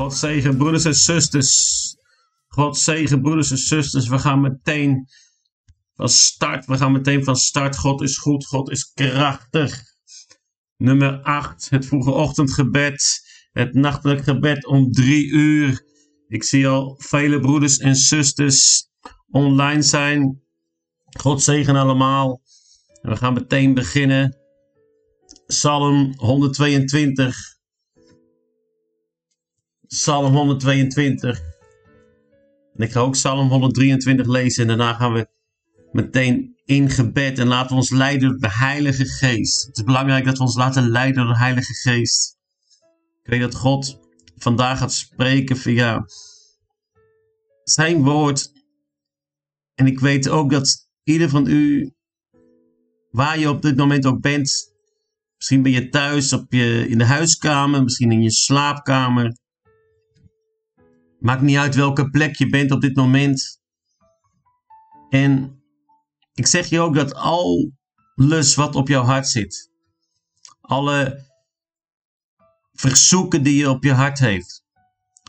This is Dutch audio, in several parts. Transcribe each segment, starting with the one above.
God zegen, broeders en zusters. God zegen, broeders en zusters. We gaan meteen van start. We gaan meteen van start. God is goed, God is krachtig. Nummer 8, het vroege ochtendgebed. Het nachtelijk gebed om drie uur. Ik zie al vele broeders en zusters online zijn. God zegen allemaal. We gaan meteen beginnen. Psalm 122. Psalm 122. En ik ga ook Psalm 123 lezen en daarna gaan we meteen in gebed en laten we ons leiden door de Heilige Geest. Het is belangrijk dat we ons laten leiden door de Heilige Geest. Ik weet dat God vandaag gaat spreken via zijn woord. En ik weet ook dat ieder van u, waar je op dit moment ook bent, misschien ben je thuis op je, in de huiskamer, misschien in je slaapkamer, Maakt niet uit welke plek je bent op dit moment. En ik zeg je ook dat alles wat op jouw hart zit, alle verzoeken die je op je hart heeft,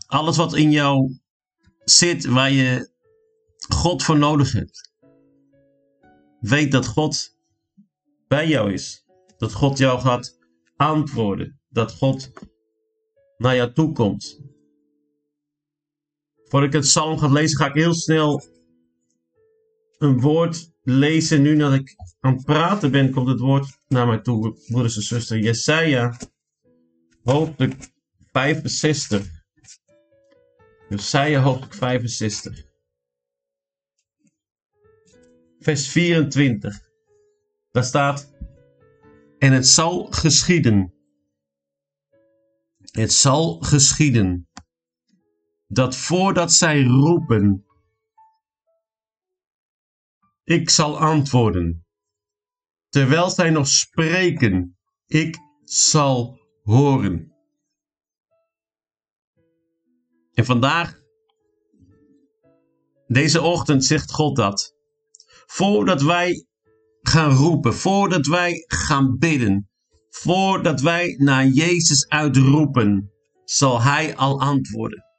alles wat in jou zit waar je God voor nodig hebt, weet dat God bij jou is. Dat God jou gaat antwoorden. Dat God naar jou toe komt. Voordat ik het psalm ga lezen, ga ik heel snel een woord lezen. Nu dat ik aan het praten ben, komt het woord naar mij toe, broeders en zusters. Jesaja, hoofdstuk 65. Jesaja, hoofdstuk 65. Vers 24. Daar staat, en het zal geschieden. Het zal geschieden dat voordat zij roepen, ik zal antwoorden. Terwijl zij nog spreken, ik zal horen. En vandaag, deze ochtend, zegt God dat. Voordat wij gaan roepen, voordat wij gaan bidden, voordat wij naar Jezus uitroepen, zal Hij al antwoorden.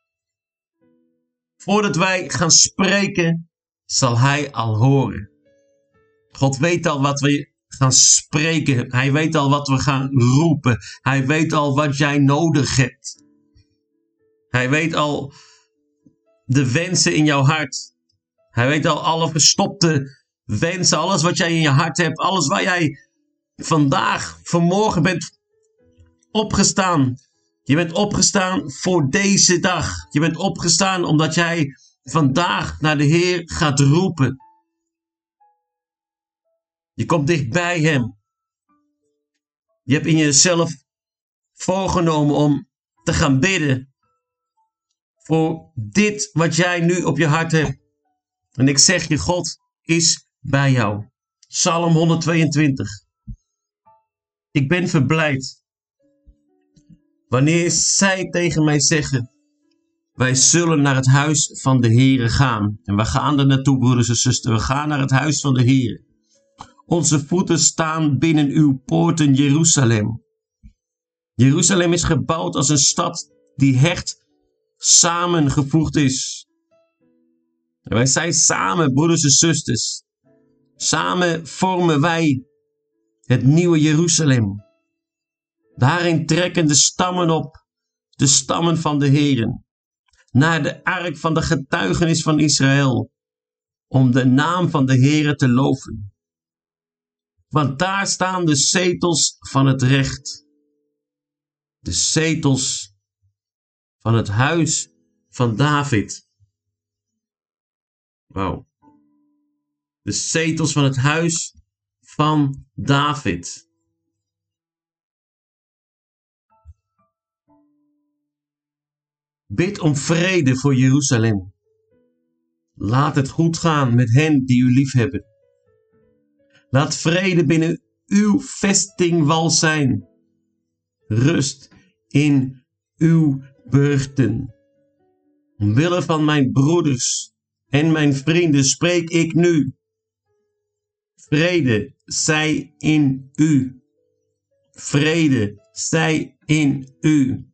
Voordat wij gaan spreken, zal Hij al horen. God weet al wat we gaan spreken. Hij weet al wat we gaan roepen. Hij weet al wat jij nodig hebt. Hij weet al de wensen in jouw hart. Hij weet al alle verstopte wensen, alles wat jij in je hart hebt, alles waar jij vandaag, vanmorgen bent opgestaan je bent opgestaan voor deze dag. Je bent opgestaan omdat jij vandaag naar de Heer gaat roepen. Je komt dicht bij Hem. Je hebt in jezelf voorgenomen om te gaan bidden voor dit wat jij nu op je hart hebt. En ik zeg je, God is bij jou. Psalm 122. Ik ben verblijd Wanneer zij tegen mij zeggen, wij zullen naar het huis van de Heere gaan. En we gaan er naartoe, broeders en zusters. We gaan naar het huis van de Heere. Onze voeten staan binnen uw poorten, Jeruzalem. Jeruzalem is gebouwd als een stad die hecht samengevoegd is. En wij zijn samen, broeders en zusters. Samen vormen wij het nieuwe Jeruzalem. Daarin trekken de stammen op, de stammen van de Heren, naar de ark van de getuigenis van Israël, om de naam van de Heren te loven. Want daar staan de zetels van het recht, de zetels van het huis van David. Wauw. De zetels van het huis van David. Bid om vrede voor Jeruzalem. Laat het goed gaan met hen die u liefhebben. Laat vrede binnen uw vestingwal zijn. Rust in uw burchten. Omwille van mijn broeders en mijn vrienden spreek ik nu. Vrede zij in u. Vrede zij in u.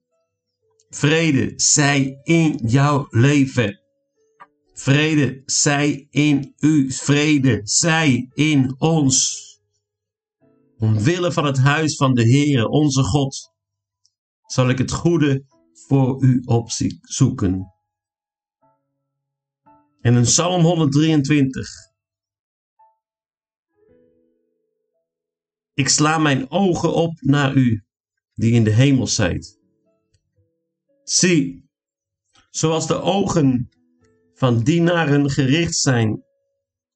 Vrede zij in jouw leven. Vrede zij in u. Vrede zij in ons. Omwille van het huis van de Heere, onze God, zal ik het goede voor u opzoeken. En in Psalm 123. Ik sla mijn ogen op naar u, die in de hemel zijt. Zie, zoals de ogen van dienaren gericht zijn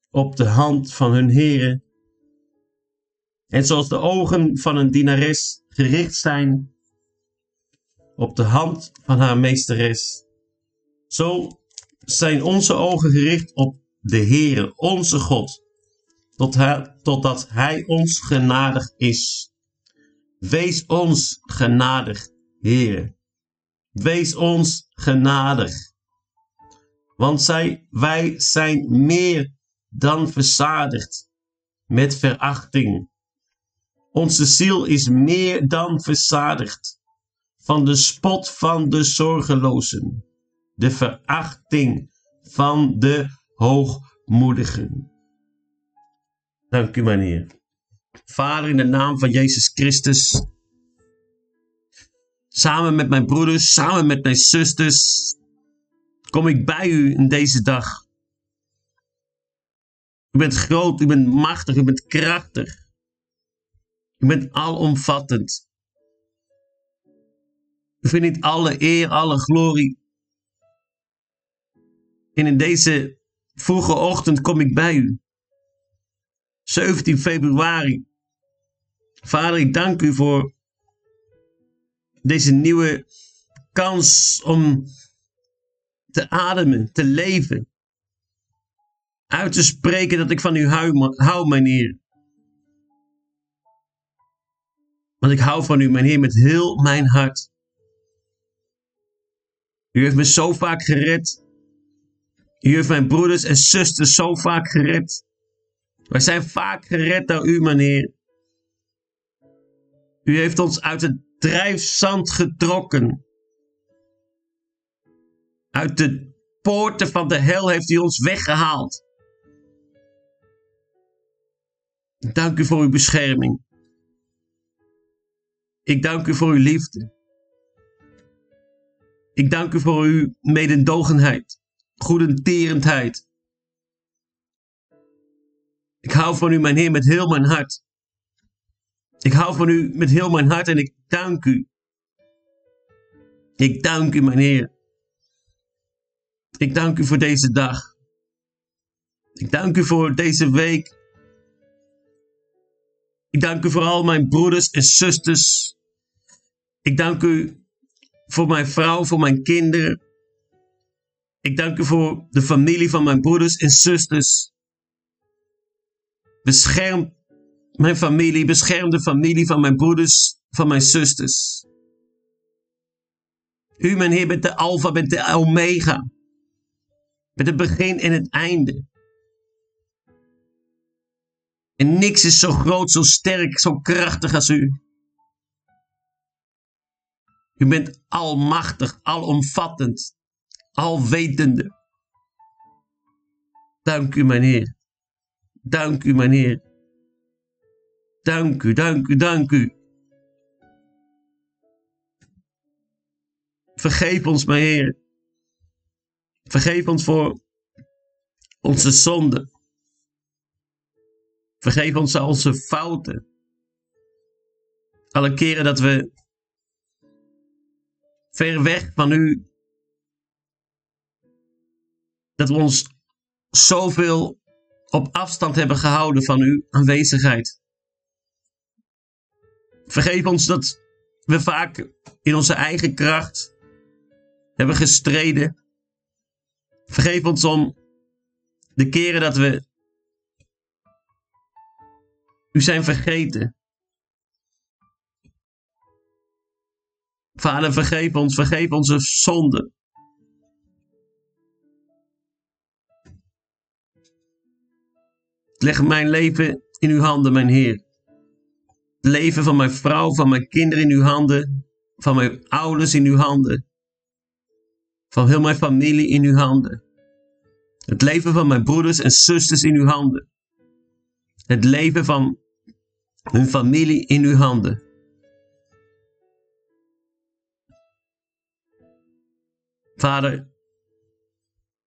op de hand van hun heren, en zoals de ogen van een dienares gericht zijn op de hand van haar meesteres, zo zijn onze ogen gericht op de Heere, onze God, tot totdat Hij ons genadig is. Wees ons genadig, Heere. Wees ons genadig. Want zij, wij zijn meer dan verzadigd met verachting. Onze ziel is meer dan verzadigd van de spot van de zorgelozen, de verachting van de hoogmoedigen. Dank u, meneer. Vader, in de naam van Jezus Christus, samen met mijn broeders, samen met mijn zusters, kom ik bij u in deze dag. U bent groot, u bent machtig, u bent krachtig. U bent alomvattend. U vindt alle eer, alle glorie. En in deze vroege ochtend kom ik bij u. 17 februari. Vader, ik dank u voor deze nieuwe kans om te ademen, te leven. Uit te spreken dat ik van u hou, Heer. Want ik hou van u, mijn Heer, met heel mijn hart. U heeft me zo vaak gered. U heeft mijn broeders en zusters zo vaak gered. Wij zijn vaak gered door u, mijn Heer. U heeft ons uit het drijfzand getrokken. Uit de poorten van de hel heeft u ons weggehaald. Dank u voor uw bescherming. Ik dank u voor uw liefde. Ik dank u voor uw medendogenheid, goedertierendheid. Ik hou van u, mijn Heer, met heel mijn hart. Ik hou van u met heel mijn hart en ik dank u. Ik dank u, mijn Heer. Ik dank u voor deze dag. Ik dank u voor deze week. Ik dank u voor al mijn broeders en zusters. Ik dank u voor mijn vrouw, voor mijn kinderen. Ik dank u voor de familie van mijn broeders en zusters. Bescherm mijn familie, bescherm de familie van mijn broeders, van mijn zusters. U, mijn Heer, bent de Alpha, bent de Omega. Met het begin en het einde. En niks is zo groot, zo sterk, zo krachtig als u. U bent almachtig, alomvattend, alwetende. Dank u, mijn Heer. Dank u, mijn Heer. Dank u, dank u, dank u. Vergeef ons, mijn Heer. Vergeef ons voor onze zonden. Vergeef ons al onze fouten. Alle keren dat we ver weg van u, dat we ons zoveel op afstand hebben gehouden van uw aanwezigheid. Vergeef ons dat we vaak in onze eigen kracht hebben gestreden. Vergeef ons om de keren dat we u zijn vergeten. Vader, vergeef ons, vergeef onze zonden. leg mijn leven in uw handen, mijn Heer. Het leven van mijn vrouw, van mijn kinderen in uw handen, van mijn ouders in uw handen. van heel mijn familie in uw handen. Het leven van mijn broeders en zusters in uw handen. Het leven van hun familie in uw handen. Vader,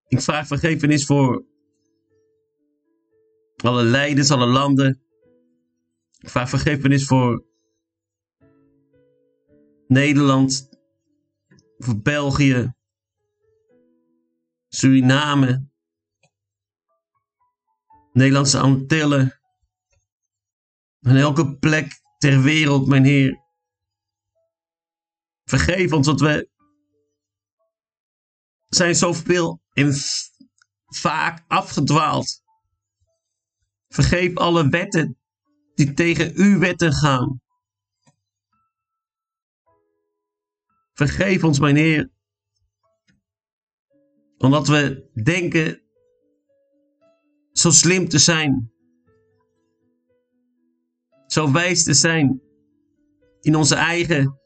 ik vraag vergevenis voor alle leiders, alle landen. Vraag vergevenis voor Nederland, voor België, Suriname, Nederlandse Antillen. En elke plek ter wereld, mijn Heer. Vergeef ons dat we zijn zoveel en vaak afgedwaald. Vergeef alle wetten die tegen uw wetten gaan. Vergeef ons, mijn Heer, omdat we denken zo slim te zijn, zo wijs te zijn in onze eigen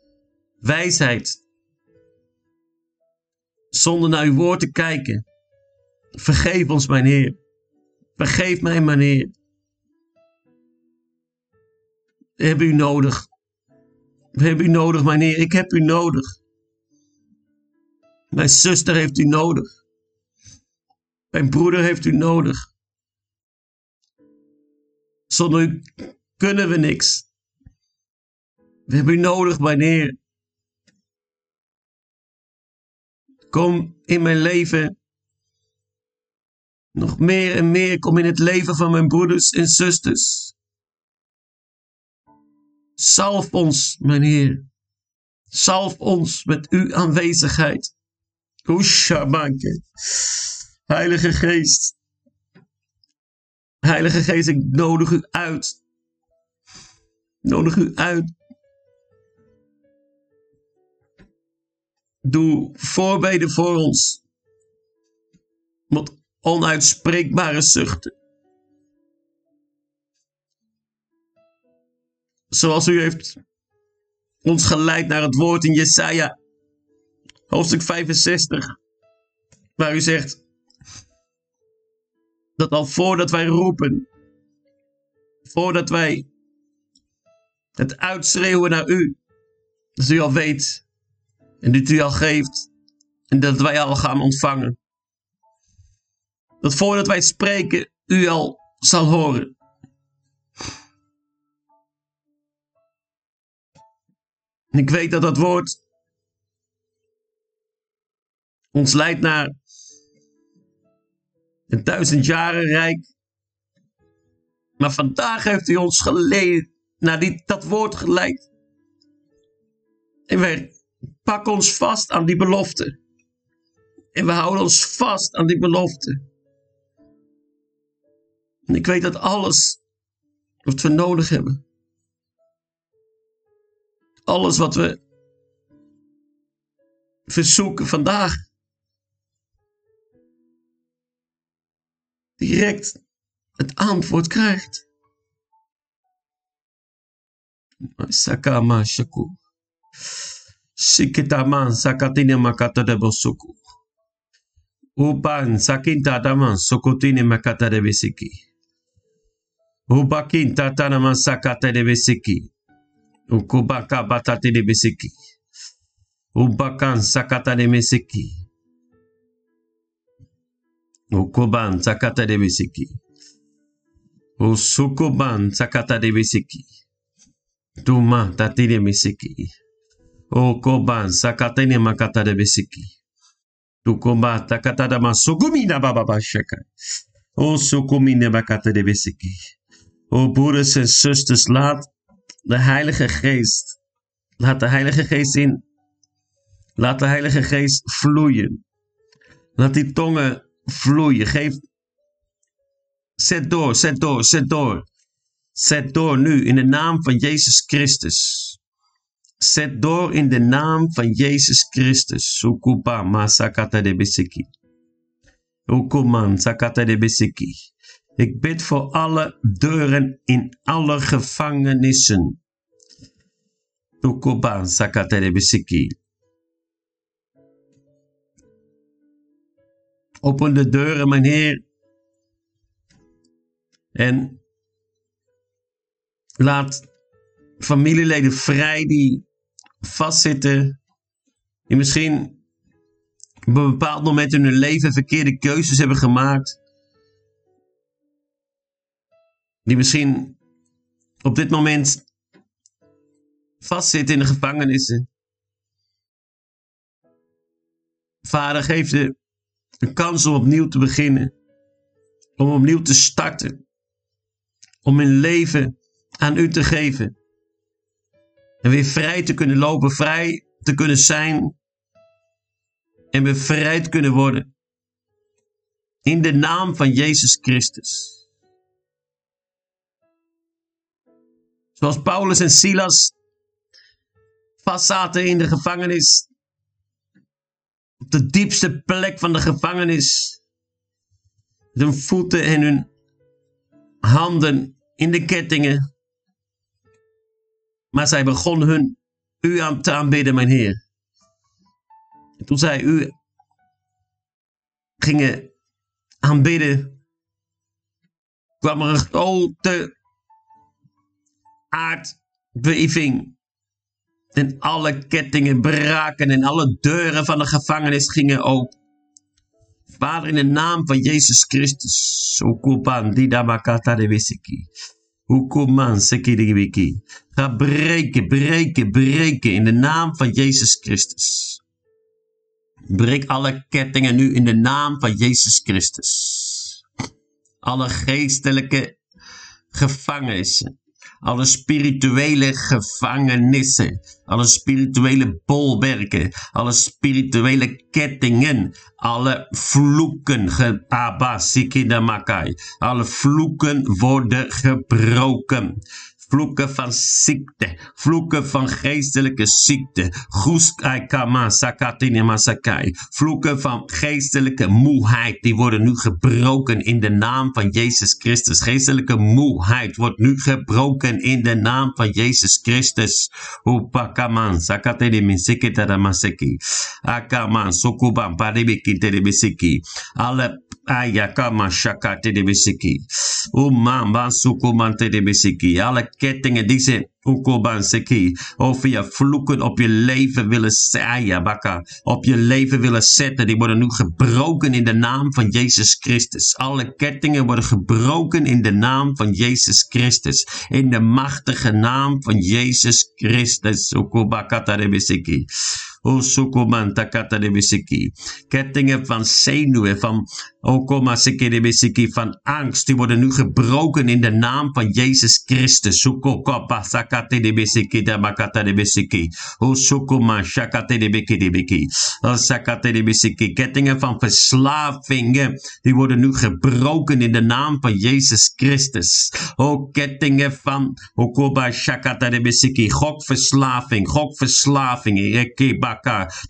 wijsheid, zonder naar uw woord te kijken. Vergeef ons, mijn Heer. Vergeef mij, mijn Heer. We hebben u nodig. We hebben u nodig, mijn Heer. Ik heb u nodig. Mijn zuster heeft u nodig. Mijn broeder heeft u nodig. Zonder u kunnen we niks. We hebben u nodig, mijn Heer. Kom in mijn leven. Nog meer en meer kom in het leven van mijn broeders en zusters. Salf ons, mijn Heer. Salf ons met uw aanwezigheid. Oeshamanke. Heilige Geest. Heilige Geest, ik nodig u uit. Nodig u uit. Doe voorbeden voor ons. Met onuitspreekbare zuchten. Zoals u heeft ons geleid naar het woord in Jesaja hoofdstuk 65, waar u zegt dat al voordat wij roepen, voordat wij het uitschreeuwen naar u, dat u al weet en dat u al geeft en dat wij al gaan ontvangen. Dat voordat wij spreken, u al zal horen. En ik weet dat dat woord ons leidt naar een duizend jaren rijk. Maar vandaag heeft u ons geleid naar die, dat woord geleid. En wij pakken ons vast aan die belofte. En we houden ons vast aan die belofte. En ik weet dat alles wat we nodig hebben. Alles wat we verzoeken vandaag direct het antwoord krijgt. Sakama shaku. Sikitaman sakatine makata de bosuku. Upan sakinta daman sokotine makata de besiki. Ubakin tatanaman sakata de besiki. Ukubaka batate de besiki. Ubakan sakata de mesiki. Ukuban Sakata de Bisiki. Usukuban Sakata de Bisiki. Tuma Tatine Misiki. Okoban Sakatene Makata de Bisiki. Tukumba Takata da Masugumina Baba Bashaka. O Sukumine Makata de Bisiki. O broeders en zusters, laat de Heilige Geest, laat de Heilige Geest in. Laat de Heilige Geest vloeien. Laat die tongen vloeien. Geef. Zet door, zet door, zet door. Zet door nu in de naam van Jezus Christus. Zet door in de naam van Jezus Christus. Sukupa masakata de besiki. Sakata de. Ik bid voor alle deuren in alle gevangenissen. Ukuban sakata de besiki. Open de deuren, mijn Heer. En laat familieleden vrij die vastzitten. Die misschien op een bepaald moment in hun leven verkeerde keuzes hebben gemaakt. Die misschien op dit moment vastzitten in de gevangenissen. Vader, geef de, de kans om opnieuw te beginnen. Om opnieuw te starten. Om hun leven aan u te geven. En weer vrij te kunnen lopen, vrij te kunnen zijn. En bevrijd kunnen worden. In de naam van Jezus Christus. Zoals Paulus en Silas vastzaten in de gevangenis. Op de diepste plek van de gevangenis. Met hun voeten en hun handen in de kettingen. Maar zij begon hun u aan te aanbidden, mijn Heer. En toen zij u gingen aanbidden, kwam er een grote aardbeving. En alle kettingen braken en alle deuren van de gevangenis gingen open. Vader, in de naam van Jezus Christus, Okupan, Didamakata de Wisiki. Hukuman, Sekiribiki. Ga breken, breken, breken in de naam van Jezus Christus. Breek alle kettingen nu in de naam van Jezus Christus. Alle geestelijke gevangenissen alle spirituele gevangenissen, alle spirituele bolwerken, alle spirituele kettingen, alle vloeken, alle vloeken worden gebroken vloeken van ziekte, vloeken van geestelijke ziekte, vloeken van geestelijke moeheid, die worden nu gebroken in de naam van Jezus Christus. Geestelijke moeheid wordt nu gebroken in de naam van Jezus Christus. Upakaman, misikitaramaseki, akaman, sokuban, paribiki, terebisiki, alle ayakama, shakate de bisiki, umamba, sukuman, terebisiki, alle kettingen die ze Okobanseki, over je vloeken op je leven willen bakka, op je leven willen zetten, die worden nu gebroken in de naam van Jezus Christus. Alle kettingen worden gebroken in de naam van Jezus Christus. In de machtige naam van Jezus Christus. Okobakatarebeseki. Osukoman takatarebeseki. Kettingen van zenuwen, van Okomasekerebeseki, van angst, die worden nu gebroken in de naam van Jezus Christus. Sukokopasaka shakate de besiki da makata de besiki. O sukuma shakate de de beki. Shakate de besiki. Kettingen van verslavingen, die worden nu gebroken in de naam van Jezus Christus. O kettingen van Okoba shakata de besiki. Gokverslaving, gokverslaving,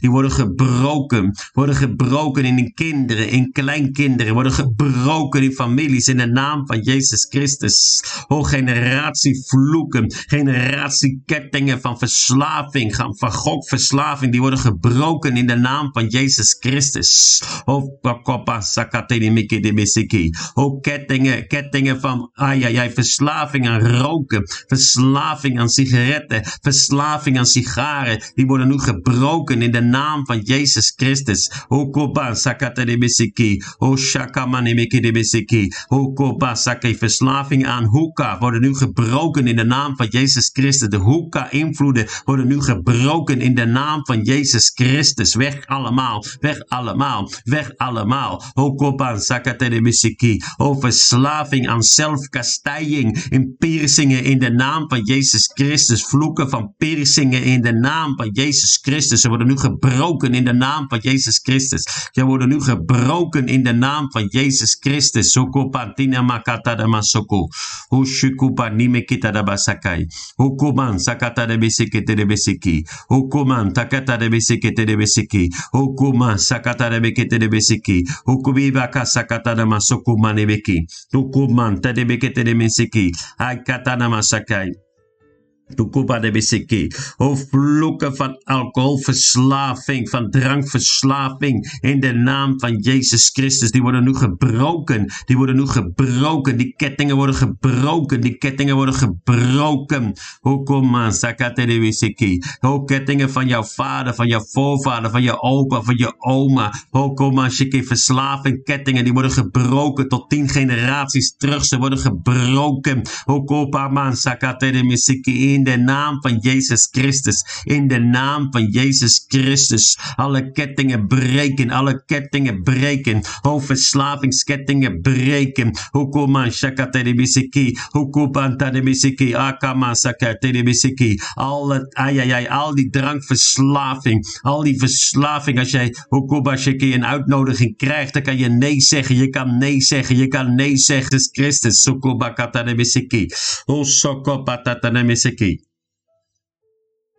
Die worden gebroken, worden gebroken in de kinderen, in kleinkinderen, worden gebroken in families in de naam van Jezus Christus. O generatie vloeken, generatie generatiekettingen van verslaving, van gokverslaving, die worden gebroken in de naam van Jezus Christus. Oh, oh kettingen, kettingen van ja, ja, verslaving aan roken, verslaving aan sigaretten, verslaving aan sigaren, die worden nu gebroken in de naam van Jezus Christus. Oh, kopa sakatedebisiki, oh, shakamanimikidebisiki, oh, kopa sakai, verslaving aan hookah worden nu gebroken in de naam van Jezus Christus. De hoeka-invloeden worden nu gebroken in de naam van Jezus Christus. Weg allemaal, weg allemaal, weg allemaal. Hokopan sakatedebisiki. Over verslaving aan zelfkastijding in piercingen in de naam van Jezus Christus. Vloeken van piercingen in de naam van Jezus Christus. Ze worden nu gebroken in de naam van Jezus Christus. Ze worden nu gebroken in de naam van Jezus Christus. Sokopantina makata da masoko. Hushukupa nimekita da basakai. Sakata de beseke de beseki. Hukuman takata de beseke de beseki. Hukuman sakata de bekete de beseki. Hukubiba ka sakata de masokuman ebeki. Hukuman tade bekete de meseki. Aikata na masakai. O vloeken van alcoholverslaving, van drankverslaving. In de naam van Jezus Christus. Die worden nu gebroken. Die worden nu gebroken. Die kettingen worden gebroken. Die kettingen worden gebroken. O koma sakatebisiki. O kettingen van jouw vader, van jouw voorvader, van je opa, van je oma. O koma shiki. Verslaving, kettingen. Die worden gebroken tot tien generaties terug. Ze worden gebroken. O kopa man sakatebisiki in de naam van Jezus Christus. In de naam van Jezus Christus. Alle kettingen breken. Alle kettingen breken. O verslavingskettingen breken. Hukuma shakateribisiki. Hukubantaribisiki. Akama sakateribisiki. Al het, ai, al die drankverslaving. Al die verslaving. Als jij Hukubashiki een uitnodiging krijgt, dan kan je nee zeggen. Je kan nee zeggen. Je kan nee zeggen. Christus.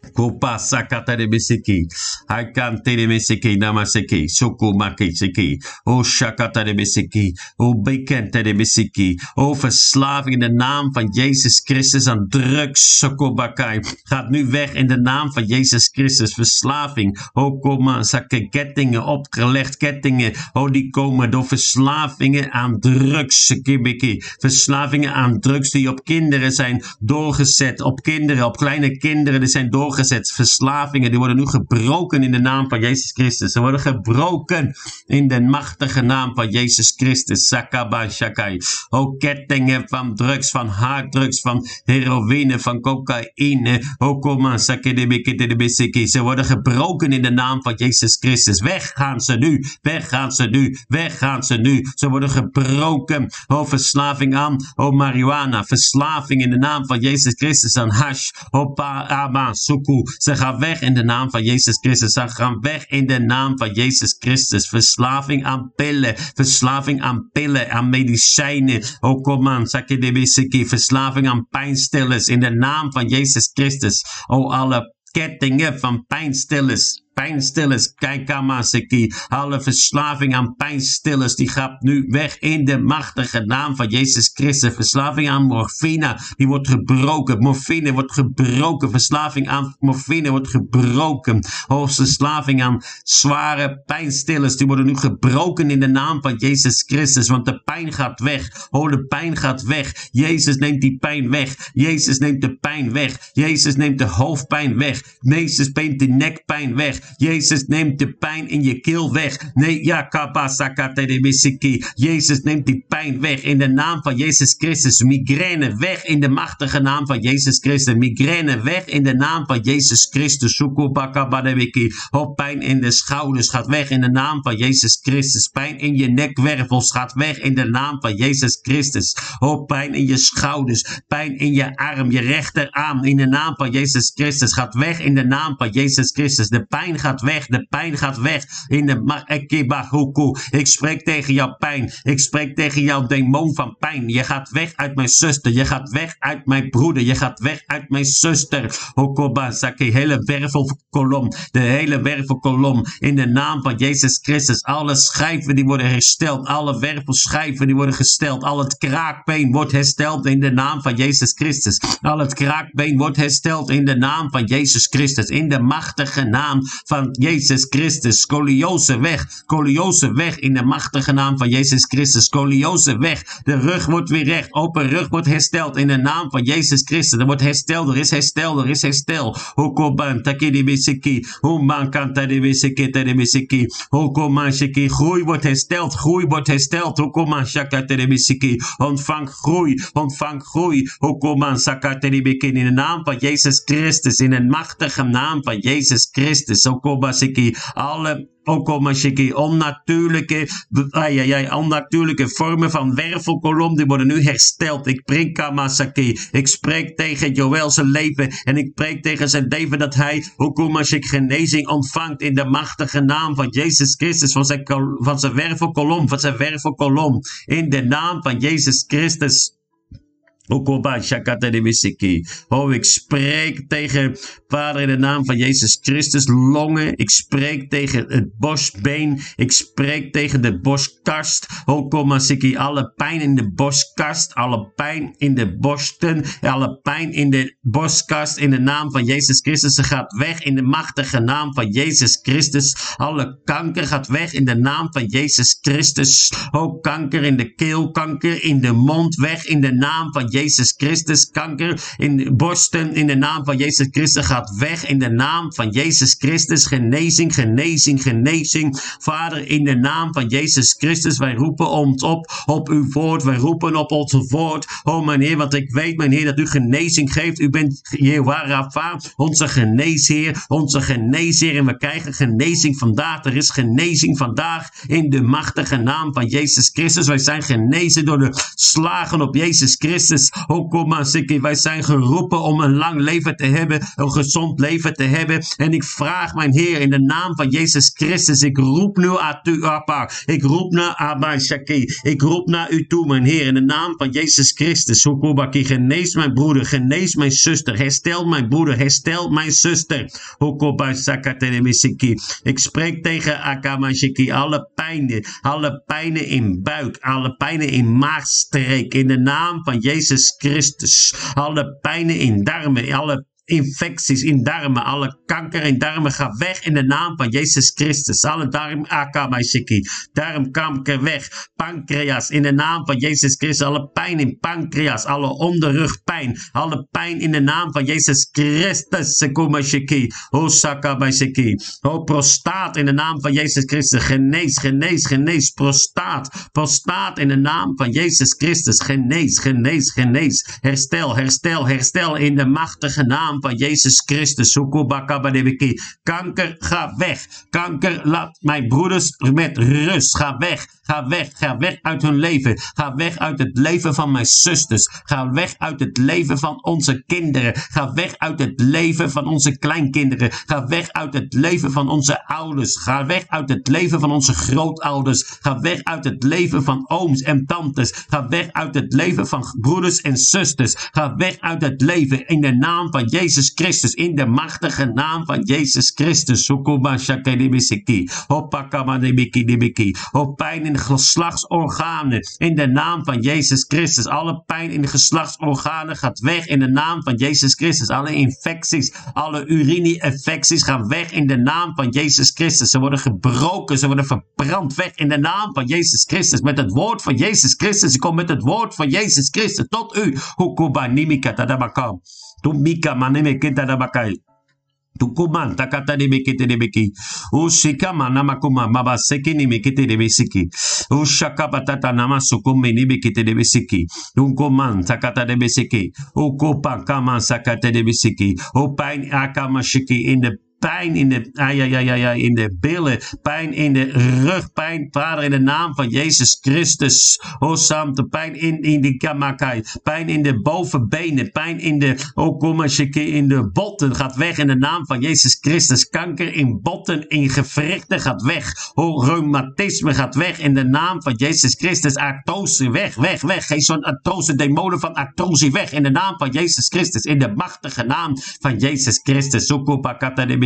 Sukubakataribisiki. Husokopatatanebisiki. Kupasa katarebeseki. Hakanterebeseki namaseki. Sokumakeseki. O shakatarebeseki. O bekenterebeseki. O verslaving in de naam van Jezus Christus aan drugs. Sokobakai. Gaat nu weg in de naam van Jezus Christus. Verslaving. O koma sakke kettingen opgelegd. Kettingen. O die komen door verslavingen aan drugs. Sekibiki. Verslavingen aan drugs die op kinderen zijn doorgezet. Op kinderen, op kleine kinderen die zijn doorgezet doorgezet. Verslavingen, die worden nu gebroken in de naam van Jezus Christus. Ze worden gebroken in de machtige naam van Jezus Christus. Sakaba Shakai. Ook kettingen van drugs, van harddrugs, van heroïne, van cocaïne. Okoma Sakedebeketebeseki. Ze worden gebroken in de naam van Jezus Christus. Weg gaan ze nu. Weg gaan ze nu. Weg gaan ze nu. Ze worden gebroken. Oh, verslaving aan. Oh, marihuana. Verslaving in de naam van Jezus Christus aan hash. Oh, pa, suku. Ze gaan weg in de naam van Jezus Christus. Ze gaan weg in de naam van Jezus Christus. Verslaving aan pillen. Verslaving aan pillen, aan medicijnen. Oh, kom aan. Verslaving aan pijnstillers in de naam van Jezus Christus. Oh, alle kettingen van pijnstillers pijnstillers, Kaikamaseki, alle verslaving aan pijnstillers, die gaat nu weg in de machtige naam van Jezus Christus. Verslaving aan morfine, die wordt gebroken. Morfine wordt gebroken. Verslaving aan morfine wordt gebroken. Verslaving aan zware pijnstillers, die worden nu gebroken in de naam van Jezus Christus, want de pijn gaat weg. Oh, de pijn gaat weg. Jezus neemt die pijn weg. Jezus neemt de pijn weg. Jezus neemt de hoofdpijn weg. Jezus neemt de nekpijn weg. Jezus neemt de pijn in je keel weg. Nee, ja, Jezus neemt die pijn weg in de naam van Jezus Christus. Migraine weg in de machtige naam van Jezus Christus. Migraine weg in de naam van Jezus Christus. Op pijn in de schouders gaat weg in de naam van Jezus Christus. Pijn in je nekwervels gaat weg in de naam van Jezus Christus. Op pijn in je schouders. Pijn in je arm, je rechterarm in de naam van Jezus Christus gaat weg in de naam van Jezus Christus. De pijn gaat weg, de pijn gaat weg. In de Ik spreek tegen jouw pijn. Ik spreek tegen jouw demon van pijn. Je gaat weg uit mijn zuster. Je gaat weg uit mijn broeder. Je gaat weg uit mijn zuster. Hokoba, Saki, hele wervelkolom. De hele wervelkolom. In de naam van Jezus Christus. Alle schijven die worden hersteld. Alle wervelschijven die worden gesteld. Al het kraakbeen wordt hersteld in de naam van Jezus Christus. Al het kraakbeen wordt hersteld in de naam van Jezus Christus. In de machtige naam van Jezus Christus. Scoliose weg. Scoliose weg in de machtige naam van Jezus Christus. Scoliose weg. De rug wordt weer recht. Open rug wordt hersteld in de naam van Jezus Christus. Er wordt hersteld. Er is herstel. Er is herstel. Hokoban takidi bisiki. Human kanta de bisiki de bisiki. Hokoman shiki. Groei wordt hersteld. Groei wordt hersteld. Hokoman shakata de bisiki. Ontvang groei. Ontvang groei. Hokoman sakata de in de naam van Jezus Christus. In de machtige naam van Jezus Christus. Okobasiki, alle Okomashiki, onnatuurlijke, ai, ai, ai, onnatuurlijke vormen van wervelkolom, die worden nu hersteld. Ik prik Kamasaki, ik spreek tegen Joël leven en ik spreek tegen zijn leven dat hij, Okomashik, genezing ontvangt in de machtige naam van Jezus Christus, van zijn, van zijn wervelkolom, van zijn wervelkolom, in de naam van Jezus Christus. Oh, ik spreek tegen, Vader, in de naam van Jezus Christus, longen. Ik spreek tegen het borstbeen. Ik spreek tegen de borstkast. Oh, Komasiki, alle pijn in de borstkast. Alle pijn in de borsten. Alle pijn in de borstkast. In de naam van Jezus Christus. Ze gaat weg in de machtige naam van Jezus Christus. Alle kanker gaat weg in de naam van Jezus Christus. Oh, kanker in de keel, kanker in de mond, weg in de naam van Jezus Jezus Christus. Kanker in borsten in de naam van Jezus Christus gaat weg in de naam van Jezus Christus. Genezing, genezing, genezing. Vader, in de naam van Jezus Christus, wij roepen ons op op uw woord. Wij roepen op ons woord. Oh mijn Heer, want ik weet, mijn Heer, dat u genezing geeft. U bent Jehovah Rafa, onze geneesheer, onze geneesheer. En we krijgen genezing vandaag. Er is genezing vandaag in de machtige naam van Jezus Christus. Wij zijn genezen door de slagen op Jezus Christus. Okomasiki, wij zijn geroepen om een lang leven te hebben, een gezond leven te hebben. En ik vraag mijn Heer in de naam van Jezus Christus, ik roep nu aan u, Abba. Ik roep naar Abba Shaki. Ik roep naar u toe, mijn Heer, in de naam van Jezus Christus. Okobaki, genees mijn broeder, genees mijn zuster, herstel mijn broeder, herstel mijn zuster. Ik spreek tegen Akamashiki, alle pijnen, alle pijnen in buik, alle pijnen in maagstreek, in de naam van Jezus Christus. Alle pijnen in darmen, alle infecties in darmen, alle kanker in darmen, ga weg in de naam van Jezus Christus. Alle darm, akamaishiki, darmkanker weg. Pancreas, in de naam van Jezus Christus. Alle pijn in pancreas, alle onderrugpijn, alle pijn in de naam van Jezus Christus. Sekumashiki, osakabaishiki. O prostaat in de naam van Jezus Christus. Genees, genees, genees. Prostaat, prostaat in de naam van Jezus Christus. Genees, genees, genees. Herstel, herstel, herstel in de machtige naam van Jezus Christus. Kanker, ga weg. Kanker, laat mijn broeders met rust. Ga weg. Ga weg. Ga weg uit hun leven. Ga weg uit het leven van mijn zusters. Ga weg uit het leven van onze kinderen. Ga weg uit het leven van onze kleinkinderen. Ga weg uit het leven van onze ouders. Ga weg uit het leven van onze grootouders. Ga weg uit het leven van ooms en tantes. Ga weg uit het leven van broeders en zusters. Ga weg uit het leven in de naam van Jezus Jezus Christus, in de machtige naam van Jezus Christus. Op pijn in de geslachtsorganen, in de naam van Jezus Christus. Alle pijn in de geslachtsorganen gaat weg in de naam van Jezus Christus. Alle infecties, alle urine-infecties gaan weg in de naam van Jezus Christus. Ze worden gebroken, ze worden verbrand weg in de naam van Jezus Christus. Met het woord van Jezus Christus. Ik kom met het woord van Jezus Christus tot u. Hukubanimika tadabakam. tumbika maneme keta na bakai tukuma ntakata ne mekete ne meki. Ushika mana makuma maba seki ne mekete ne mesiki ushaka patata nama sukume ne mekete ne mesiki unkoma ntakata ne mesiki ukopa kama sakata ne mesiki upain akama shiki in the pijn in de, ah, ja, ja, ja, in de billen, pijn in de rug, pijn, vader, in de naam van Jezus Christus. Sam, de pijn in, in de kamakai, pijn in de bovenbenen, pijn in de, oh, kom als in de botten gaat weg in de naam van Jezus Christus. Kanker in botten, in gewrichten gaat weg. Oh, reumatisme gaat weg in de naam van Jezus Christus. Artrose weg, weg, weg. Geen zo'n artrose, demonen van artrose weg in de naam van Jezus Christus. In de machtige naam van Jezus Christus. Sukupakata de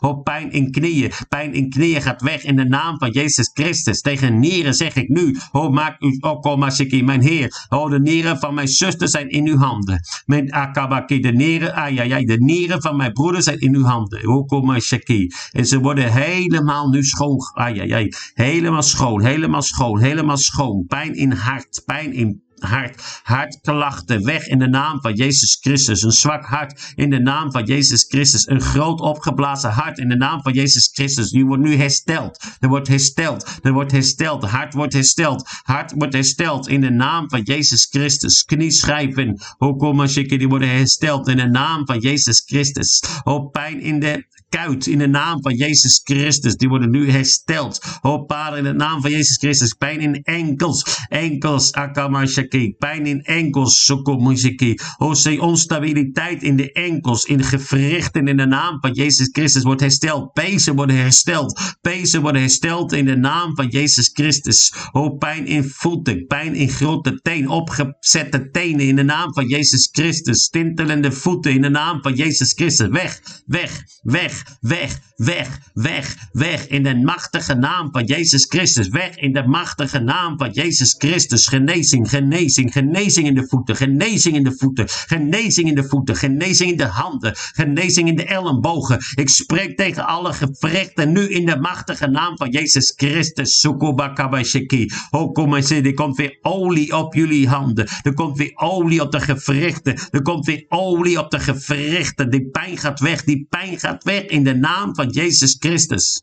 op pijn in knieën. Pijn in knieën gaat weg in de naam van Jezus Christus. Tegen nieren zeg ik nu. Oh, maak u Okomasiki, mijn Heer. Oh, de nieren van mijn zuster zijn in uw handen. Mijn Akabaki, de nieren, ai, de nieren van mijn broeder zijn in uw handen. Okomasiki. En ze worden helemaal nu schoon. Ai, helemaal schoon, helemaal schoon, helemaal schoon. Pijn in hart, pijn in hart. Hartklachten weg in de naam van Jezus Christus. Een zwak hart in de naam van Jezus Christus. Een groot opgeblazen hart in de naam van Jezus Christus. Die wordt nu hersteld. Er wordt hersteld. Er wordt hersteld. Hart wordt hersteld. Hart wordt hersteld in de naam van Jezus Christus. Knieschijven. Hokomashiki, die worden hersteld in de naam van Jezus Christus. Oh, pijn in de kuit in de naam van Jezus Christus. Die worden nu hersteld. Oh Vader, in de naam van Jezus Christus. Pijn in enkels. Enkels. Akamashaki. Pijn in enkels. Sokomushiki. Oh, zeg onstabiliteit in de enkels. In de gewrichten in de naam van Jezus Christus wordt hersteld. Pezen worden hersteld. Pezen worden hersteld in de naam van Jezus Christus. Oh, pijn in voeten. Pijn in grote teen. Opgezette tenen in de naam van Jezus Christus. Tintelende voeten in de naam van Jezus Christus. Weg, weg, weg, weg, weg, weg, weg. In de machtige naam van Jezus Christus. Weg in de machtige naam van Jezus Christus. Genezing, genezing, genezing in de voeten. Genezing in de voeten. Genezing in de voeten. Genezing in de handen. Genezing in de ellebogen. Ik spreek tegen alle gewrichten nu in de machtige naam van Jezus Christus. Sukubakabashiki. Er komt weer olie op jullie handen. Er komt weer olie op de gewrichten. Er komt weer olie op de gewrichten. Die pijn gaat weg. Die pijn gaat weg in de naam van Jezus Christus.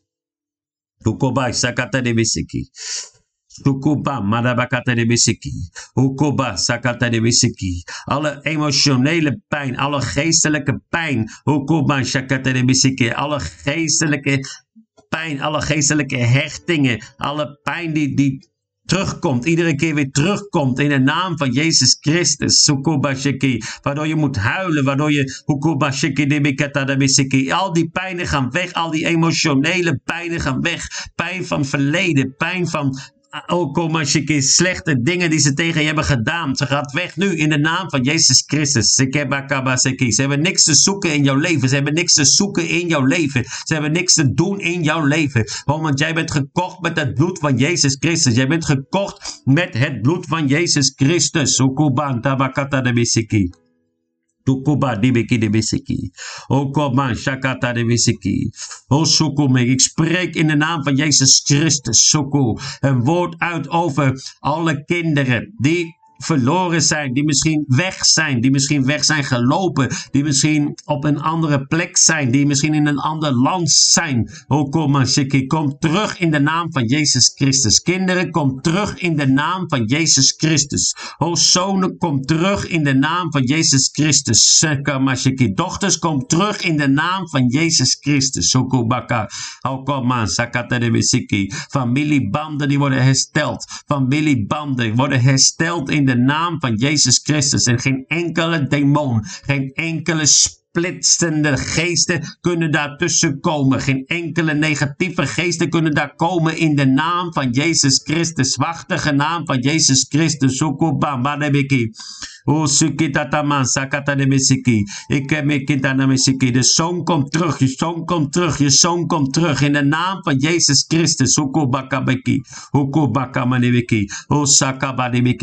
Tukobai sakata de bisiki. Tukuba madabakata de bisiki. Hukoba sakata de bisiki. Alle emotionele pijn, alle geestelijke pijn. Hukoba sakata de bisiki. Alle geestelijke pijn, alle geestelijke hechtingen. Alle pijn die, die terugkomt, iedere keer weer terugkomt in de naam van Jezus Christus. Sukubashiki. Waardoor je moet huilen, waardoor je Al die pijnen gaan weg, al die emotionele pijnen gaan weg. Pijn van verleden, pijn van ook Komashiki, slechte dingen die ze tegen je hebben gedaan. Ze gaat weg nu in de naam van Jezus Christus. Ze hebben niks te zoeken in jouw leven. Ze hebben niks te zoeken in jouw leven. Ze hebben niks te doen in jouw leven. Want jij bent gekocht met het bloed van Jezus Christus. Jij bent gekocht met het bloed van Jezus Christus. Sukuban tabakata de. Tukuba dibiki de bisiki. Okoman shakata de bisiki. O Sukume, ik spreek in de naam van Jezus Christus, Suku, een woord uit over alle kinderen die verloren zijn, die misschien weg zijn, die misschien weg zijn gelopen, die misschien op een andere plek zijn, die misschien in een ander land zijn. Kom terug in de naam van Jezus Christus. Kinderen, kom terug in de naam van Jezus Christus. Oh, zonen, kom terug in de naam van Jezus Christus. Dochters, kom terug in de naam van Jezus Christus. Familiebanden die worden hersteld. Familiebanden worden hersteld in de de naam van Jezus Christus. En geen enkele demon, geen enkele splitsende geesten kunnen daartussen komen. Geen enkele negatieve geesten kunnen daar komen in de naam van Jezus Christus. Wachtige naam van Jezus Christus. Sukubam, O. Ik heb mijn aan de zoon komt terug. Je zoon komt terug. Je zoon komt terug. In de naam van Jezus Christus. Hukubakabeki. Hukubakamaniwiki. O.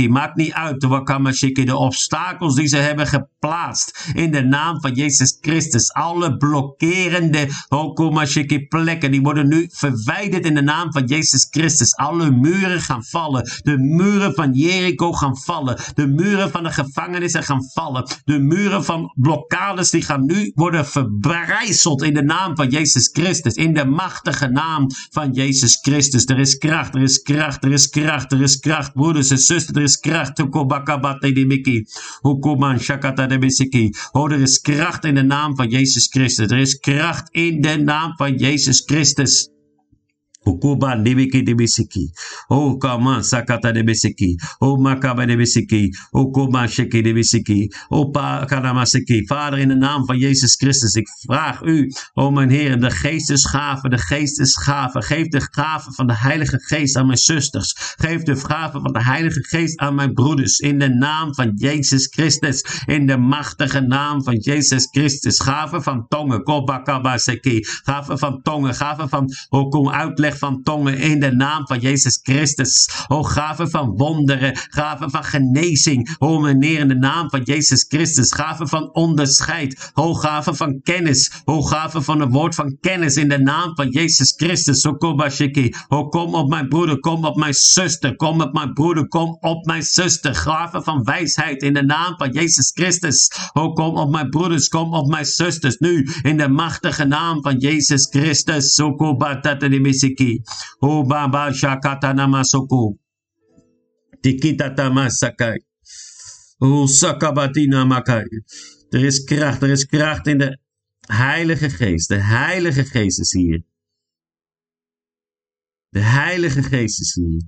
Maakt niet uit. De obstakels die ze hebben geplaatst. In de naam van Jezus Christus. Alle blokkerende Hukumashiki plekken. Die worden nu verwijderd in de naam van Jezus Christus. Alle muren gaan vallen. De muren van Jericho gaan vallen. De muren van de gevangenissen gaan vallen. De muren van blokkades die gaan nu worden verbrijzeld in de naam van Jezus Christus. In de machtige naam van Jezus Christus. Er is kracht, er is kracht, er is kracht, er is kracht. Broeders en zusters, er is kracht. Oh, er is kracht in de naam van Jezus Christus. Er is kracht in de naam van Jezus Christus. Ukuba debiki debisiki. O kama sakata debisiki. O makaba debisiki. O koma shiki debisiki. O pa. Vader, in de naam van Jezus Christus, ik vraag u, o mijn Heer, de geestesgaven, de geestesgaven. Geef de gaven van de Heilige Geest aan mijn zusters. Geef de gaven van de Heilige Geest aan mijn broeders. In de naam van Jezus Christus. In de machtige naam van Jezus Christus. Gaven van tongen. Kobakabaseki. Gaven van tongen. Gaven van, o kom uitleg van tongen in de naam van Jezus Christus. O gaven van wonderen, gaven van genezing. O meneer in de naam van Jezus Christus. Gaven van onderscheid. O gaven van kennis. O gaven van een woord van kennis in de naam van Jezus Christus. O kobashiki. O kom op mijn broeder, kom op mijn zuster. Kom op mijn broeder, kom op mijn zuster. Gaven van wijsheid in de naam van Jezus Christus. O kom op mijn broeders, kom op mijn zusters. Nu in de machtige naam van Jezus Christus. O O Baba Shakata Namasoko. Tikita Masakai. O Sakabatina Makai. Er is kracht, er is kracht in de Heilige Geest, de Heilige Geest is hier. De Heilige Geest is hier.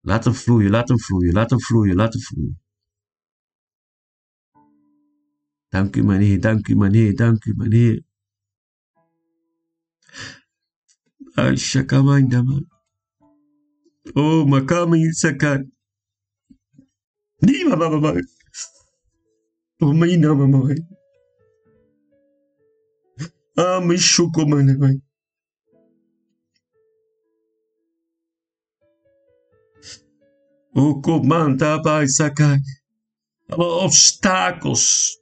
Laat hem vloeien, laat hem vloeien, laat hem vloeien, laat hem vloeien. Dank u, meneer, dank u, meneer, dank u, meneer. Ashakamanda, man. Oh, makami sakai. Ni mama mama. Oh, mina mama. Ah, me shuko mana. O comanda bij Sakai. Alle obstakels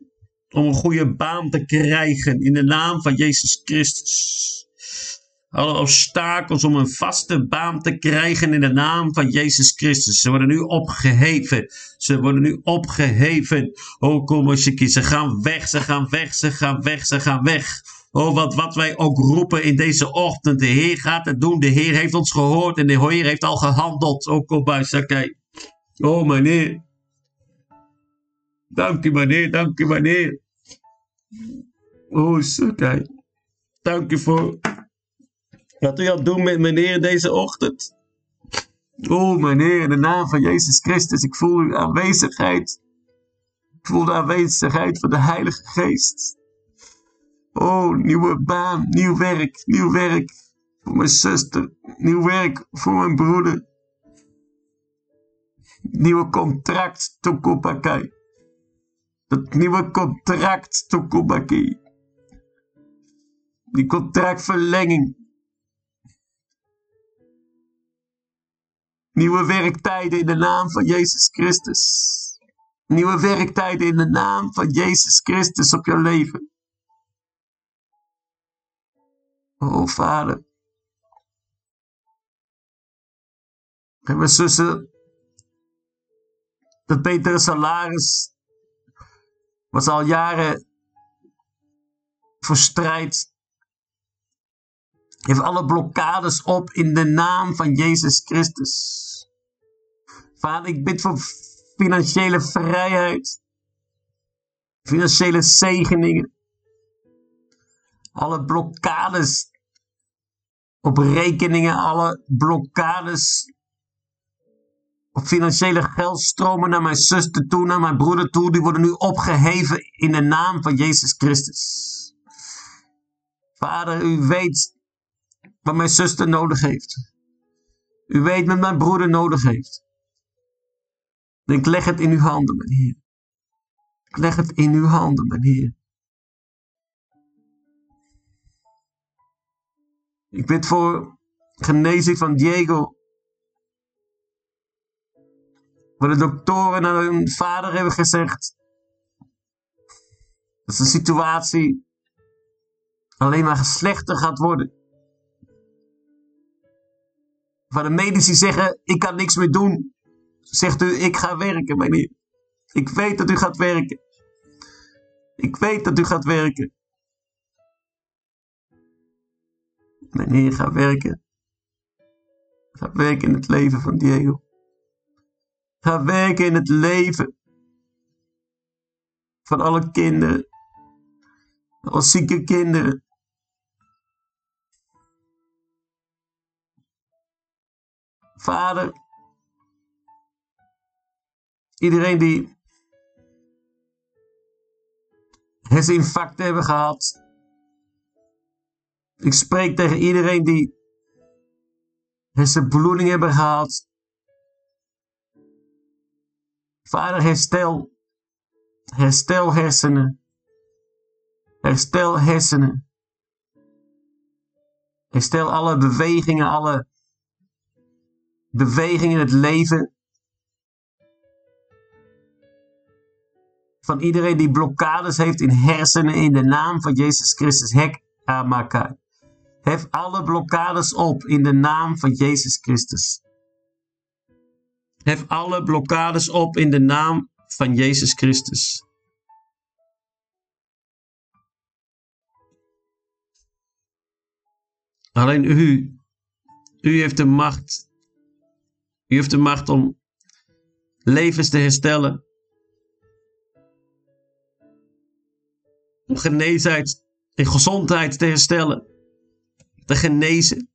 om een goede baan te krijgen in de naam van Jezus Christus. Alle obstakels om een vaste baan te krijgen in de naam van Jezus Christus. Ze worden nu opgeheven. Ze worden nu opgeheven. Oh, kom als je Ze gaan weg, ze gaan weg, ze gaan weg, ze gaan weg. Oh, wat, wat wij ook roepen in deze ochtend. De Heer gaat het doen. De Heer heeft ons gehoord en de Heer heeft al gehandeld. Oh, kom bij. Oh, meneer. Dank u, meneer. Dank u, meneer. Oh, Sakai. Dank u voor wat u aan doen met meneer deze ochtend. Oh, meneer, in de naam van Jezus Christus, ik voel uw aanwezigheid. Ik voel de aanwezigheid van de Heilige Geest. Oh, nieuwe baan, nieuw werk, nieuw werk voor mijn zuster, nieuw werk voor mijn broeder. Nieuwe contract, Tokopakai. Dat nieuwe contract, Tokopaki. Die contractverlenging. Nieuwe werktijden in de naam van Jezus Christus. Nieuwe werktijden in de naam van Jezus Christus op jouw leven. Oh, vader. En mijn zussen, dat betere salaris was al jaren voor strijd. Heeft alle blokkades op in de naam van Jezus Christus. Vader, ik bid voor financiële vrijheid. Financiële zegeningen. Alle blokkades op rekeningen, alle blokkades op financiële geldstromen naar mijn zuster toe, naar mijn broeder toe, die worden nu opgeheven in de naam van Jezus Christus. Vader, u weet wat mijn zuster nodig heeft. U weet wat mijn broeder nodig heeft. ik leg het in uw handen, mijn Heer. Ik leg het in uw handen, mijn Heer. Ik bid voor genezing van Diego. Waar de doktoren naar hun vader hebben gezegd. Dat de situatie alleen maar slechter gaat worden. Waar de medici zeggen, ik kan niks meer doen. Zegt u, ik ga werken, meneer. Ik weet dat u gaat werken. Ik weet dat u gaat werken. Meneer, ga werken. Ga werken in het leven van Diego. Ga werken in het leven van alle kinderen. Alle zieke kinderen. Vader, iedereen die herseninfarcten hebben gehad. Ik spreek tegen iedereen die hersenbloeding hebben gehad. Vader, herstel. Herstel hersenen. Herstel hersenen. Herstel alle bewegingen, alle bewegingen in het leven. Van iedereen die blokkades heeft in hersenen in de naam van Jezus Christus. Hek Amakai. Hef alle blokkades op in de naam van Jezus Christus. Hef alle blokkades op in de naam van Jezus Christus. Alleen u, u heeft de macht. U heeft de macht om levens te herstellen. Om geneesheid en gezondheid te herstellen. Te genezen.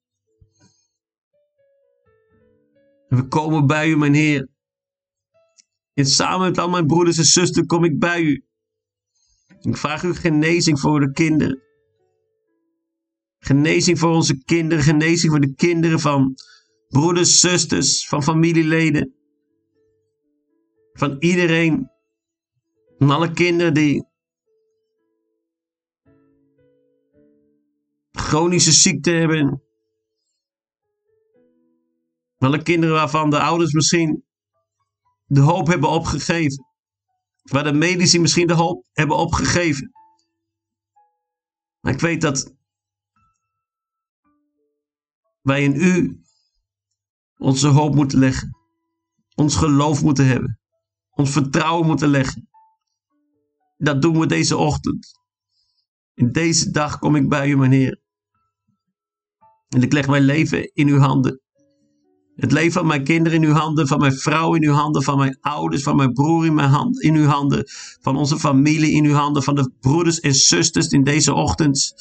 En we komen bij u, mijn Heer. En samen met al mijn broeders en zusters kom ik bij u. Ik vraag u genezing voor de kinderen. Genezing voor onze kinderen. Genezing voor de kinderen van broeders, zusters, van familieleden. Van iedereen. Van alle kinderen die chronische ziekte hebben. Alle kinderen waarvan de ouders misschien de hoop hebben opgegeven. Waar de medici misschien de hoop hebben opgegeven. Maar ik weet dat wij in u onze hoop moeten leggen. Ons geloof moeten hebben. Ons vertrouwen moeten leggen. Dat doen we deze ochtend. In deze dag kom ik bij u, mijn Heer. En ik leg mijn leven in uw handen. Het leven van mijn kinderen in uw handen, van mijn vrouw in uw handen, van mijn ouders, van mijn broer in, mijn hand, in uw handen, van onze familie in uw handen, van de broeders en zusters in deze ochtend.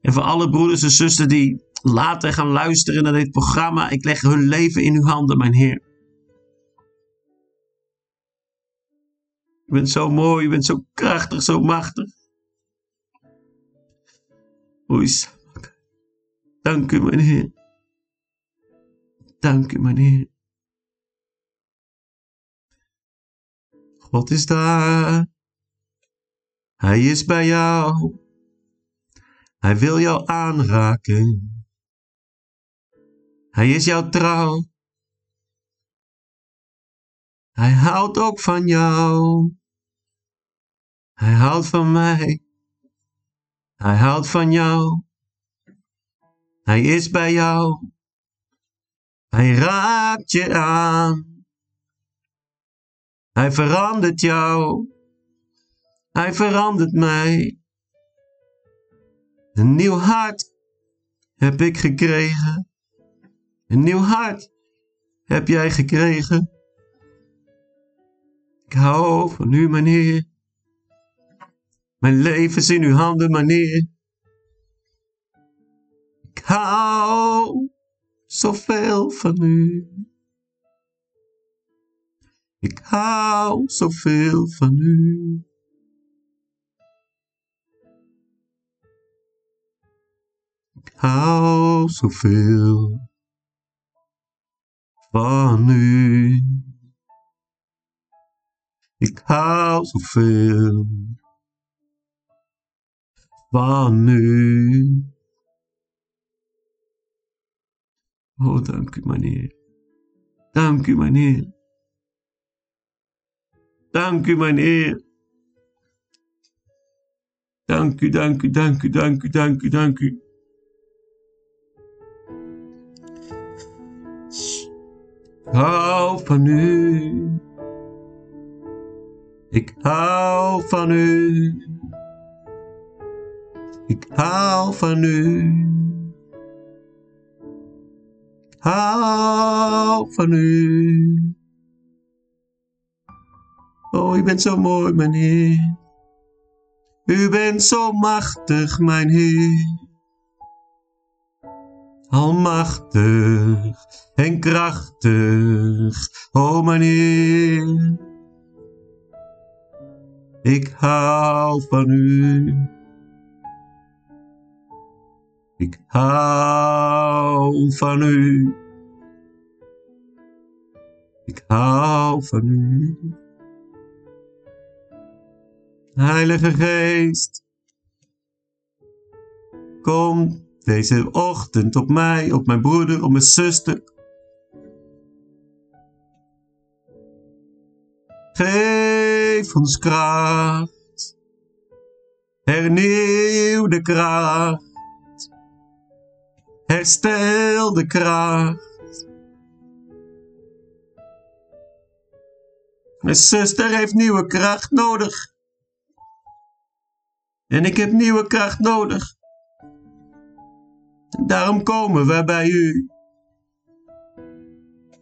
En voor alle broeders en zusters die later gaan luisteren naar dit programma, ik leg hun leven in uw handen, mijn Heer. U bent zo mooi, u bent zo krachtig, zo machtig. Oei, dank u, mijn Heer. Dank u, meneer. God is daar. Hij is bij jou. Hij wil jou aanraken. Hij is jou trouw. Hij houdt ook van jou. Hij houdt van mij. Hij houdt van jou. Hij is bij jou. Hij raakt je aan. Hij verandert jou. Hij verandert mij. Een nieuw hart heb ik gekregen. Een nieuw hart heb jij gekregen. Ik hou van u, meneer. Mijn leven is in uw handen, meneer. Ik hou zoveel van u. Ik hou zoveel van u. Ik hou zoveel van u. Ik hou zoveel van u. Oh, dank u, meneer. Dank u, meneer. Dank u, meneer. Dank u, dank u, dank u, Ik hou van u. Ik hou van u. Ik hou van u hou van u. Oh, u bent zo mooi, mijn Heer. U bent zo machtig, mijn Heer. Almachtig en krachtig, oh mijn Heer. Ik hou van u. Ik hou van u. Ik hou van u. Heilige Geest, kom deze ochtend op mij, op mijn broeder, op mijn zuster. Geef ons kracht, hernieuw de kracht Herstel de kracht. Mijn zuster heeft nieuwe kracht nodig. En ik heb nieuwe kracht nodig. Daarom komen wij bij u.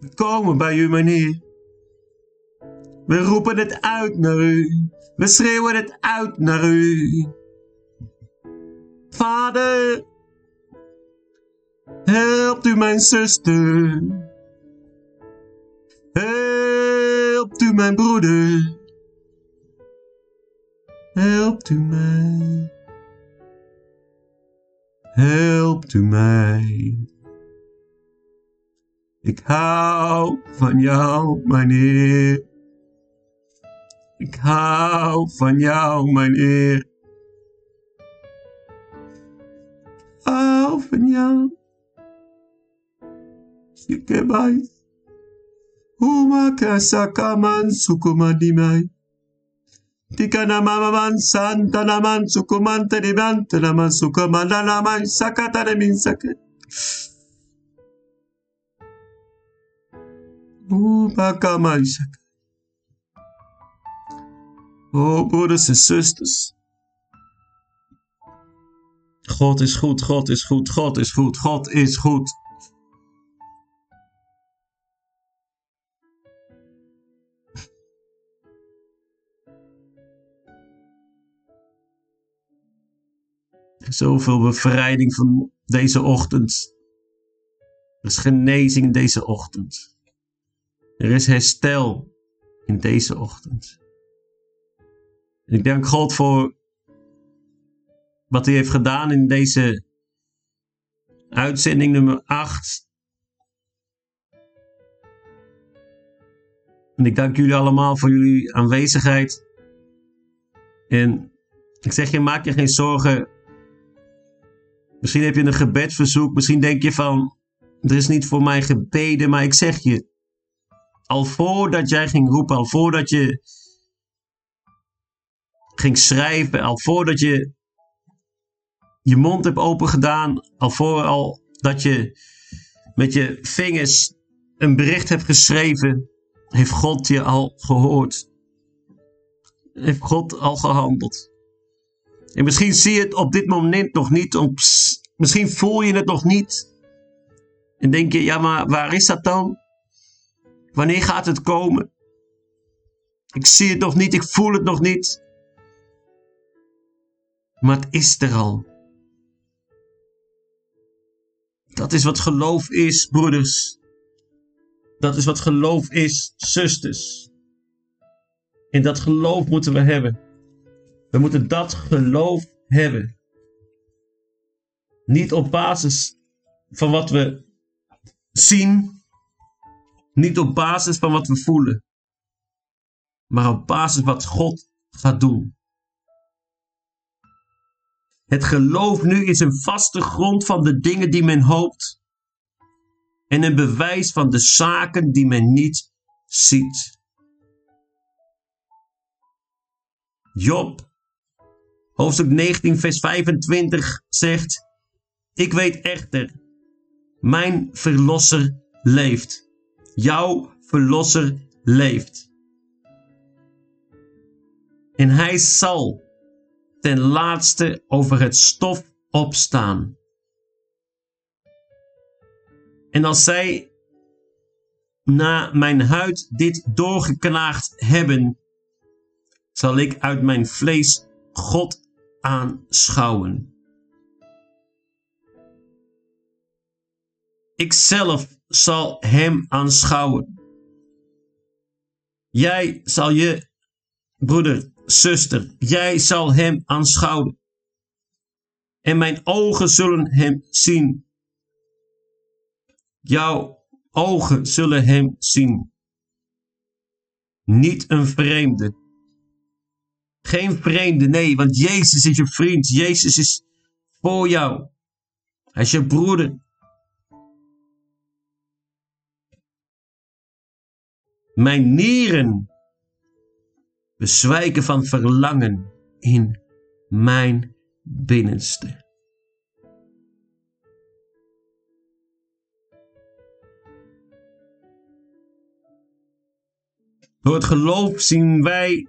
We komen bij u, meneer. We roepen het uit naar u. We schreeuwen het uit naar u. Vader, helpt u mijn zuster. Helpt u mijn broeder. Helpt u mij. Helpt u mij. Ik hou van jou, mijn Heer. Ik hou van jou, mijn Heer. Ik hou van jou. Sikebai. Uma kasakaman sukumadimai. Tika namaman santa naman sukumanta dimanta naman sukumanda naman sakata namin sakat. Uma sakat. Oh, broeders en zusters. God is goed, God is goed, God is goed, God is goed. Zoveel bevrijding van deze ochtend. Er is genezing in deze ochtend. Er is herstel in deze ochtend. En ik dank God voor wat hij heeft gedaan in deze uitzending nummer 8. En ik dank jullie allemaal voor jullie aanwezigheid. En ik zeg je, maak je geen zorgen. Misschien heb je een gebedverzoek. Misschien denk je van, er is niet voor mij gebeden. Maar ik zeg je, al voordat jij ging roepen, al voordat je ging schrijven, al voordat je je mond hebt opengedaan, al voor al dat je met je vingers een bericht hebt geschreven, heeft God je al gehoord. Heeft God al gehandeld. En misschien zie je het op dit moment nog niet, misschien voel je het nog niet. En denk je, ja maar waar is dat dan? Wanneer gaat het komen? Ik zie het nog niet, ik voel het nog niet. Maar het is er al. Dat is wat geloof is, broeders. Dat is wat geloof is, zusters. En dat geloof moeten we hebben. We moeten dat geloof hebben. Niet op basis van wat we zien. Niet op basis van wat we voelen. Maar op basis wat God gaat doen. Het geloof nu is een vaste grond van de dingen die men hoopt en een bewijs van de zaken die men niet ziet. Job, hoofdstuk 19, vers 25 zegt: Ik weet echter, mijn verlosser leeft. Jouw verlosser leeft. En hij zal ten laatste over het stof opstaan. En als zij na mijn huid dit doorgeknaagd hebben, zal ik uit mijn vlees God aanschouwen. Ik zelf zal hem aanschouwen. Jij zal je, broeder, zuster, jij zal hem aanschouwen. En mijn ogen zullen hem zien. Jouw ogen zullen hem zien. Niet een vreemde. Geen vreemde, nee, want Jezus is je vriend. Jezus is voor jou. Hij is je broeder. Mijn nieren bezwijken van verlangen in mijn binnenste. Door het geloof zien wij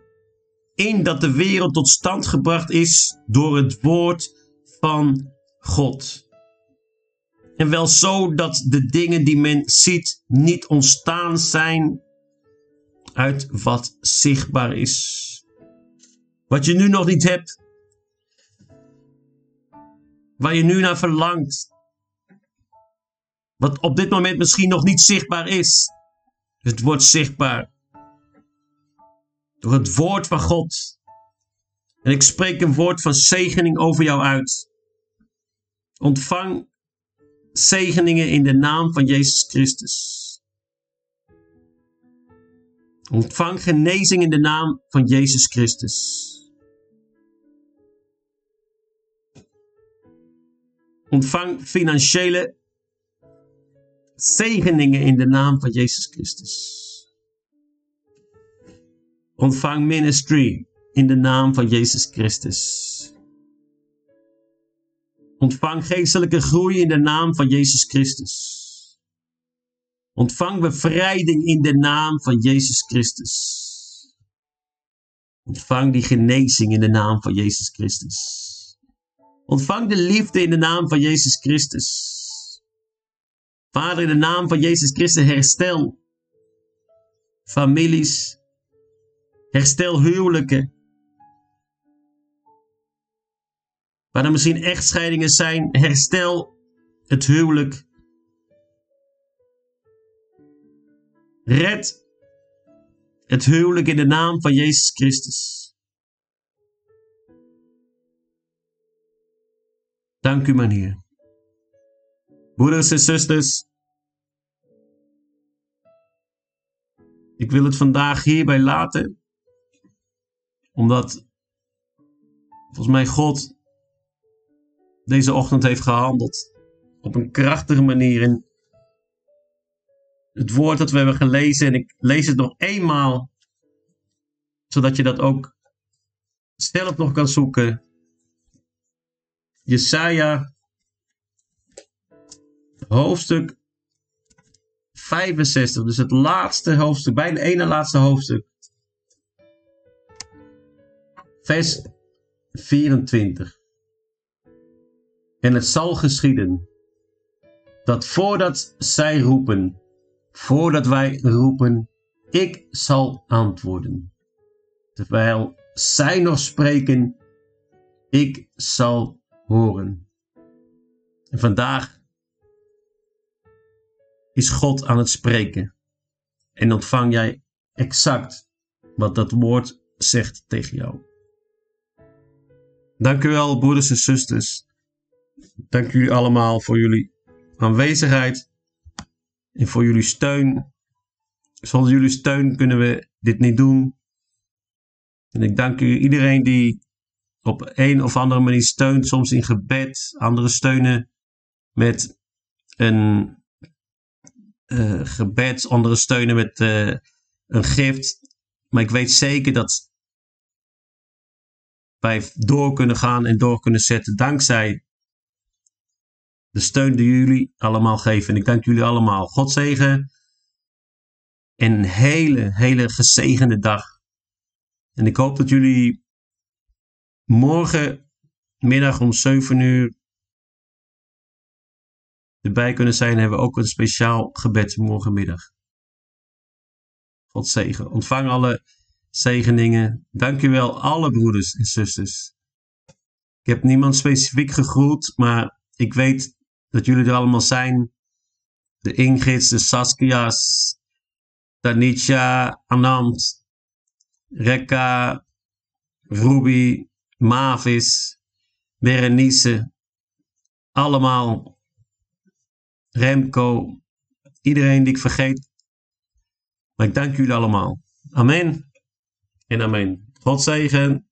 in dat de wereld tot stand gebracht is door het woord van God. En wel zo dat de dingen die men ziet niet ontstaan zijn uit wat zichtbaar is. Wat je nu nog niet hebt, Waar je nu naar verlangt. Wat op dit moment misschien nog niet zichtbaar is. Het wordt zichtbaar. Door het woord van God. En ik spreek een woord van zegening over jou uit. Ontvang zegeningen in de naam van Jezus Christus. Ontvang genezing in de naam van Jezus Christus. Ontvang financiële zegeningen in de naam van Jezus Christus. Ontvang ministry in de naam van Jezus Christus. Ontvang geestelijke groei in de naam van Jezus Christus. Ontvang bevrijding in de naam van Jezus Christus. Ontvang die genezing in de naam van Jezus Christus. Ontvang de liefde in de naam van Jezus Christus. Vader, in de naam van Jezus Christus, herstel families, herstel huwelijken. Waar er misschien echtscheidingen zijn, herstel het huwelijk. Red het huwelijk in de naam van Jezus Christus. Dank u, mijn Heer. Broeders en zusters, ik wil het vandaag hierbij laten, omdat volgens mij God deze ochtend heeft gehandeld op een krachtige manier in het woord dat we hebben gelezen. En ik lees het nog eenmaal, zodat je dat ook zelf nog kan zoeken. Jesaja, hoofdstuk 65, dus het laatste hoofdstuk, bijna ene laatste hoofdstuk. Vers 24. En het zal geschieden dat voordat zij roepen, voordat wij roepen, ik zal antwoorden. Terwijl zij nog spreken, ik zal horen. En vandaag is God aan het spreken. En ontvang jij exact wat dat woord zegt tegen jou. Dank u wel, broeders en zusters. Dank jullie allemaal voor jullie aanwezigheid en voor jullie steun. Zonder jullie steun kunnen we dit niet doen. En ik dank u iedereen die op een of andere manier steunt, soms in gebed, anderen steunen met een uh, gebed, anderen steunen met uh, een gift. Maar ik weet zeker dat wij door kunnen gaan en door kunnen zetten dankzij de steun die jullie allemaal geven. En ik dank jullie allemaal. God zegen. En een hele, hele gezegende dag. En ik hoop dat jullie morgenmiddag om 7 uur erbij kunnen zijn. Hebben we ook een speciaal gebed morgenmiddag. God zegen. Ontvang alle zegeningen. Dank u wel, alle broeders en zusters. Ik heb niemand specifiek gegroet, maar ik weet dat jullie er allemaal zijn. De Ingrids, de Saskia's, Danica, Anand, Rekka, Ruby, Mavis, Berenice. Allemaal. Remco. Iedereen die ik vergeet. Maar ik dank jullie allemaal. Amen. En amen. God zegen.